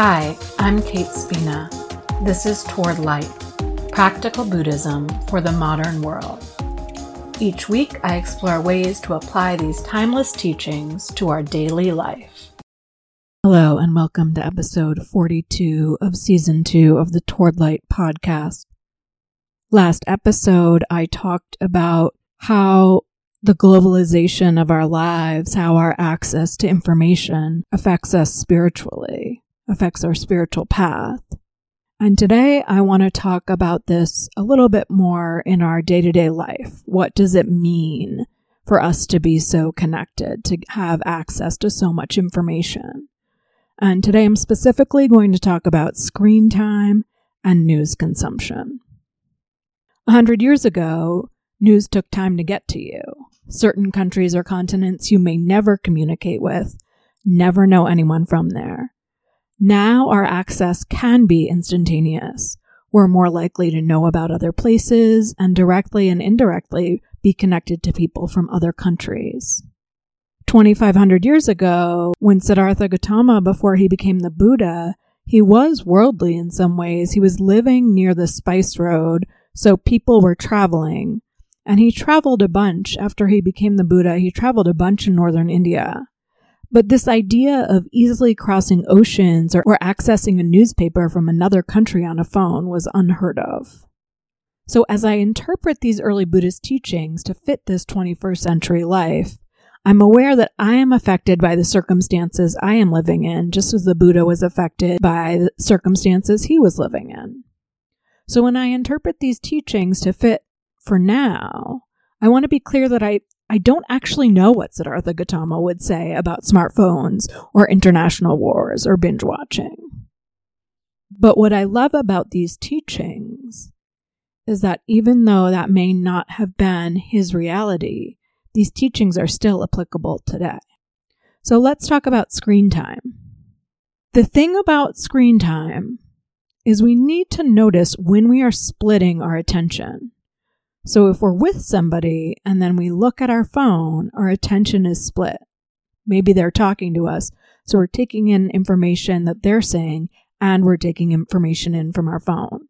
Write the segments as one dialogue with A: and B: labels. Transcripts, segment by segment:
A: Hi, I'm Kate Spina. This is Toward Light Practical Buddhism for the Modern World. Each week, I explore ways to apply these timeless teachings to our daily life. Hello, and welcome to episode 42 of season two of the Toward Light podcast. Last episode, I talked about how the globalization of our lives, how our access to information affects us spiritually, affects our spiritual path. And today I want to talk about this a little bit more in our day to day life. What does it mean for us to be so connected, to have access to so much information? And today I'm specifically going to talk about screen time and news consumption. A hundred years ago, News took time to get to you. Certain countries or continents you may never communicate with, never know anyone from there. Now our access can be instantaneous. We're more likely to know about other places and directly and indirectly be connected to people from other countries. 2500 years ago, when Siddhartha Gautama, before he became the Buddha, he was worldly in some ways. He was living near the spice road, so people were traveling. And he traveled a bunch after he became the Buddha. He traveled a bunch in northern India. But this idea of easily crossing oceans or, or accessing a newspaper from another country on a phone was unheard of. So as I interpret these early Buddhist teachings to fit this 21st century life, I'm aware that I am affected by the circumstances I am living in, just as the Buddha was affected by the circumstances he was living in. So when I interpret these teachings to fit for now, I want to be clear that I, I don't actually know what Siddhartha Gautama would say about smartphones or international wars or binge watching. But what I love about these teachings is that even though that may not have been his reality, these teachings are still applicable today. So let's talk about screen time. The thing about screen time is we need to notice when we are splitting our attention. So if we're with somebody and then we look at our phone, our attention is split. Maybe they're talking to us. So we're taking in information that they're saying and we're taking information in from our phone.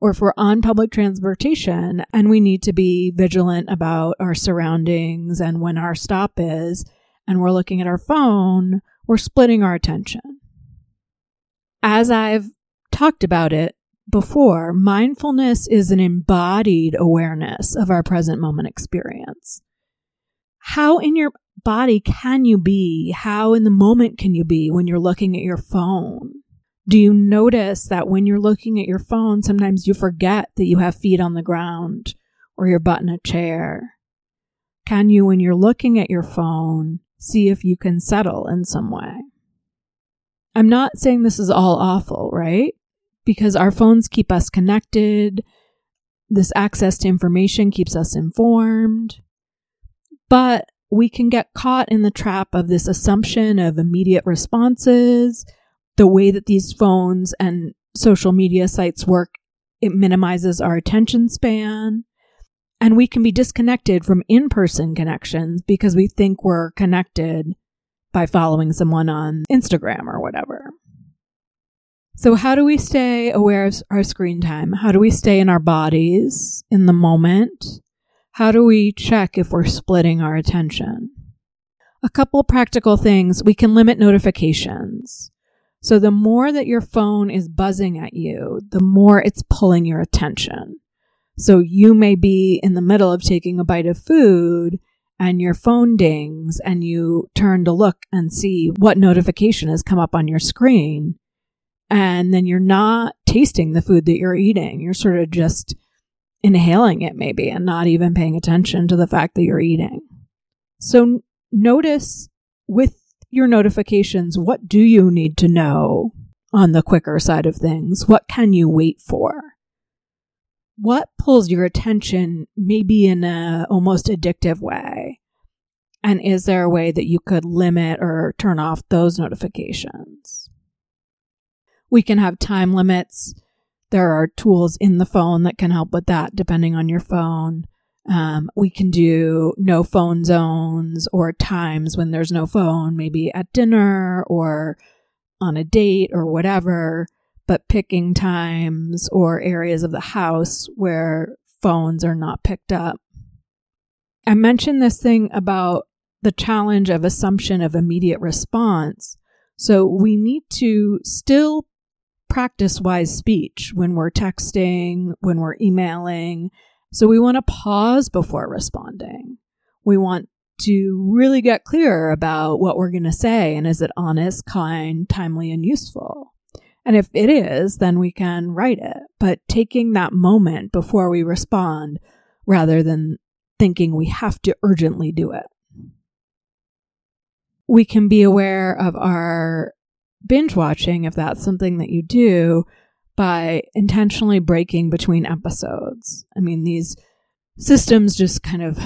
A: Or if we're on public transportation and we need to be vigilant about our surroundings and when our stop is, and we're looking at our phone, we're splitting our attention. As I've talked about it, before, mindfulness is an embodied awareness of our present moment experience. How in your body can you be? How in the moment can you be when you're looking at your phone? Do you notice that when you're looking at your phone, sometimes you forget that you have feet on the ground or your butt in a chair? Can you, when you're looking at your phone, see if you can settle in some way? I'm not saying this is all awful, right? Because our phones keep us connected. This access to information keeps us informed. But we can get caught in the trap of this assumption of immediate responses. The way that these phones and social media sites work, it minimizes our attention span. And we can be disconnected from in person connections because we think we're connected by following someone on Instagram or whatever. So, how do we stay aware of our screen time? How do we stay in our bodies in the moment? How do we check if we're splitting our attention? A couple practical things we can limit notifications. So, the more that your phone is buzzing at you, the more it's pulling your attention. So, you may be in the middle of taking a bite of food and your phone dings and you turn to look and see what notification has come up on your screen and then you're not tasting the food that you're eating. You're sort of just inhaling it maybe and not even paying attention to the fact that you're eating. So notice with your notifications, what do you need to know on the quicker side of things? What can you wait for? What pulls your attention maybe in a almost addictive way? And is there a way that you could limit or turn off those notifications? We can have time limits. There are tools in the phone that can help with that, depending on your phone. Um, we can do no phone zones or times when there's no phone, maybe at dinner or on a date or whatever, but picking times or areas of the house where phones are not picked up. I mentioned this thing about the challenge of assumption of immediate response. So we need to still practice wise speech when we're texting, when we're emailing. So we want to pause before responding. We want to really get clear about what we're going to say and is it honest, kind, timely, and useful. And if it is, then we can write it. But taking that moment before we respond rather than thinking we have to urgently do it. We can be aware of our binge watching, if that's something that you do, by intentionally breaking between episodes. I mean, these systems just kind of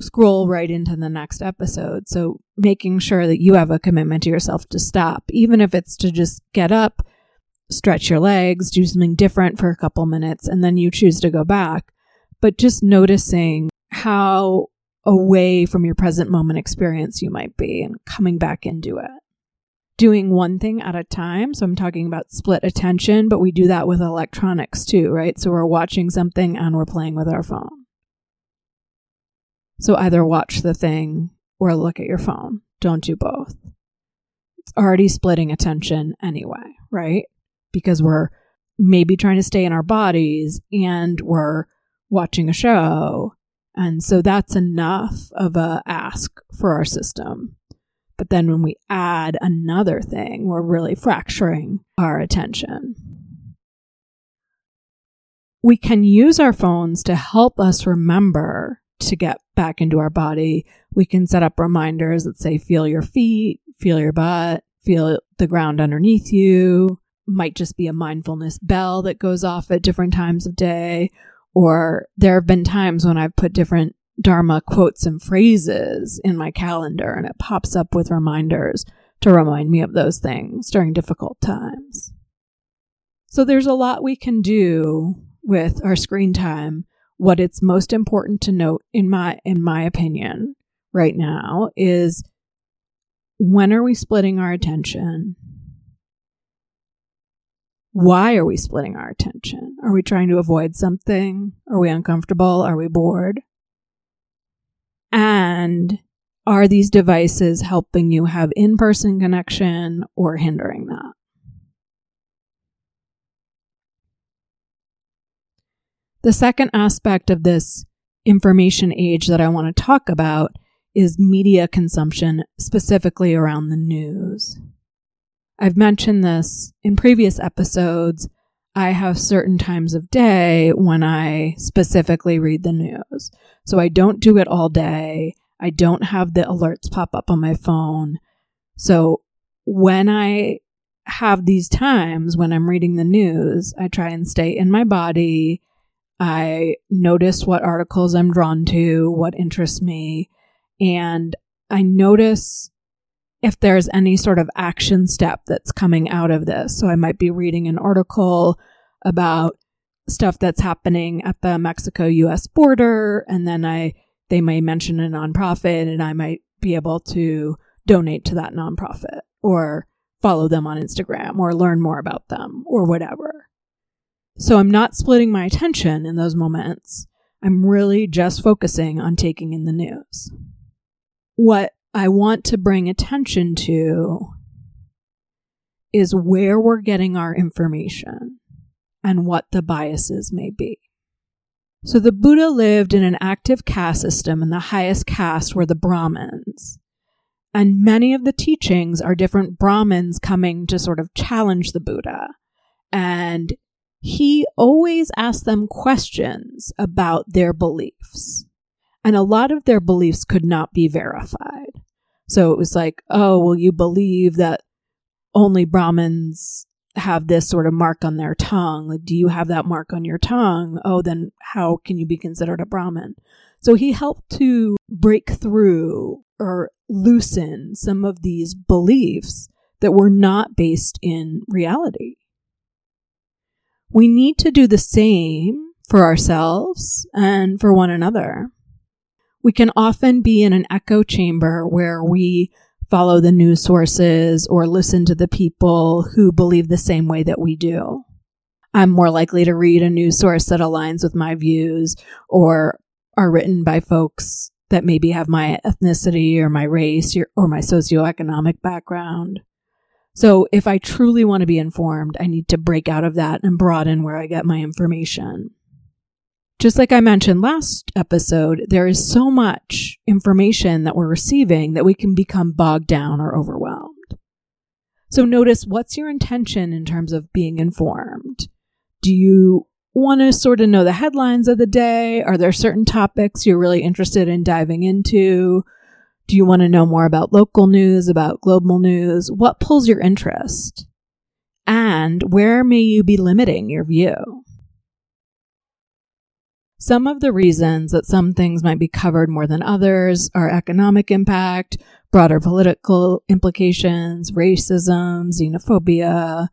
A: scroll right into the next episode. So making sure that you have a commitment to yourself to stop, even if it's to just get up, stretch your legs, do something different for a couple minutes, and then you choose to go back. But just noticing how away from your present moment experience you might be and coming back into it. Doing one thing at a time. So I'm talking about split attention, but we do that with electronics too, right? So we're watching something and we're playing with our phone. So either watch the thing or look at your phone. Don't do both. It's already splitting attention anyway, right? Because we're maybe trying to stay in our bodies and we're watching a show and so that's enough of a ask for our system. But then when we add another thing, we're really fracturing our attention. We can use our phones to help us remember to get back into our body. We can set up reminders that say, feel your feet, feel your butt, feel the ground underneath you. Might just be a mindfulness bell that goes off at different times of day or there have been times when I've put different Dharma quotes and phrases in my calendar and it pops up with reminders to remind me of those things during difficult times. So there's a lot we can do with our screen time. What it's most important to note in my in my opinion right now is when are we splitting our attention why are we splitting our attention? Are we trying to avoid something? Are we uncomfortable? Are we bored? And are these devices helping you have in person connection or hindering that? The second aspect of this information age that I want to talk about is media consumption, specifically around the news. I've mentioned this in previous episodes. I have certain times of day when I specifically read the news. So I don't do it all day. I don't have the alerts pop up on my phone. So when I have these times when I'm reading the news, I try and stay in my body. I notice what articles I'm drawn to, what interests me, and I notice if there's any sort of action step that's coming out of this. So I might be reading an article about stuff that's happening at the Mexico US border and then I they may mention a nonprofit and I might be able to donate to that nonprofit or follow them on Instagram or learn more about them or whatever. So I'm not splitting my attention in those moments. I'm really just focusing on taking in the news. What I want to bring attention to is where we're getting our information and what the biases may be. So the Buddha lived in an active caste system, and the highest caste were the Brahmins. And many of the teachings are different Brahmins coming to sort of challenge the Buddha. And he always asked them questions about their beliefs. And a lot of their beliefs could not be verified. So it was like, oh, well, you believe that only Brahmins have this sort of mark on their tongue. Like, do you have that mark on your tongue? Oh, then how can you be considered a Brahmin? So he helped to break through or loosen some of these beliefs that were not based in reality. We need to do the same for ourselves and for one another we can often be in an echo chamber where we follow the news sources or listen to the people who believe the same way that we do. I'm more likely to read a news source that aligns with my views or are written by folks that maybe have my ethnicity or my race or my socioeconomic background. So if I truly want to be informed, I need to break out of that and broaden where I get my information. Just like I mentioned last episode, there is so much information that we're receiving that we can become bogged down or overwhelmed. So notice what's your intention in terms of being informed? Do you want to sort of know the headlines of the day? Are there certain topics you're really interested in diving into? Do you want to know more about local news, about global news? What pulls your interest? And where may you be limiting your view? Some of the reasons that some things might be covered more than others are economic impact, broader political implications, racism, xenophobia.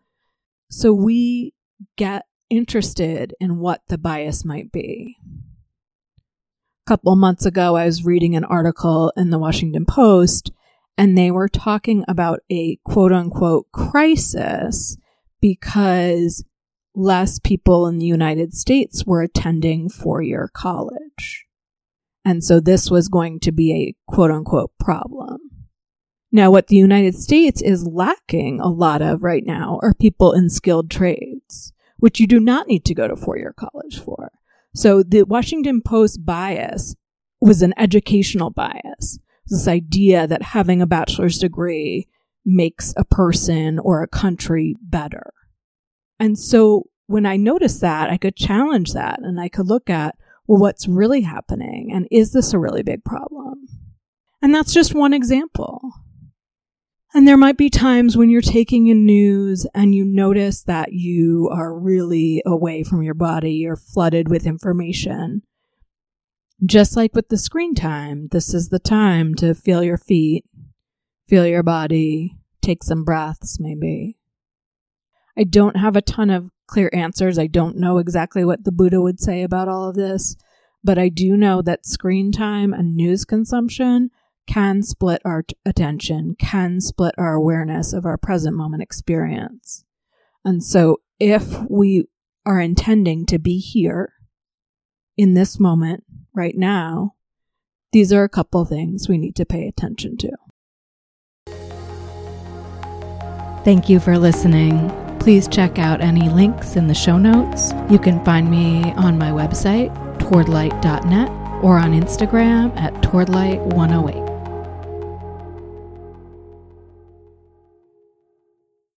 A: So we get interested in what the bias might be. A couple months ago, I was reading an article in the Washington Post, and they were talking about a quote unquote crisis because less people in the United States were attending four year college. And so this was going to be a quote unquote problem. Now, what the United States is lacking a lot of right now are people in skilled trades which you do not need to go to four year college for. So the Washington Post bias was an educational bias. This idea that having a bachelor's degree makes a person or a country better. And so when I noticed that, I could challenge that and I could look at, well, what's really happening? And is this a really big problem? And that's just one example. And there might be times when you're taking in news and you notice that you are really away from your body, you're flooded with information. Just like with the screen time, this is the time to feel your feet, feel your body, take some breaths maybe. I don't have a ton of clear answers. I don't know exactly what the Buddha would say about all of this, but I do know that screen time and news consumption can split our attention, can split our awareness of our present moment experience. And so if we are intending to be here in this moment right now, these are a couple things we need to pay attention to. Thank you for listening. Please check out any links in the show notes. You can find me on my website, towardlight.net, or on Instagram at towardlight108.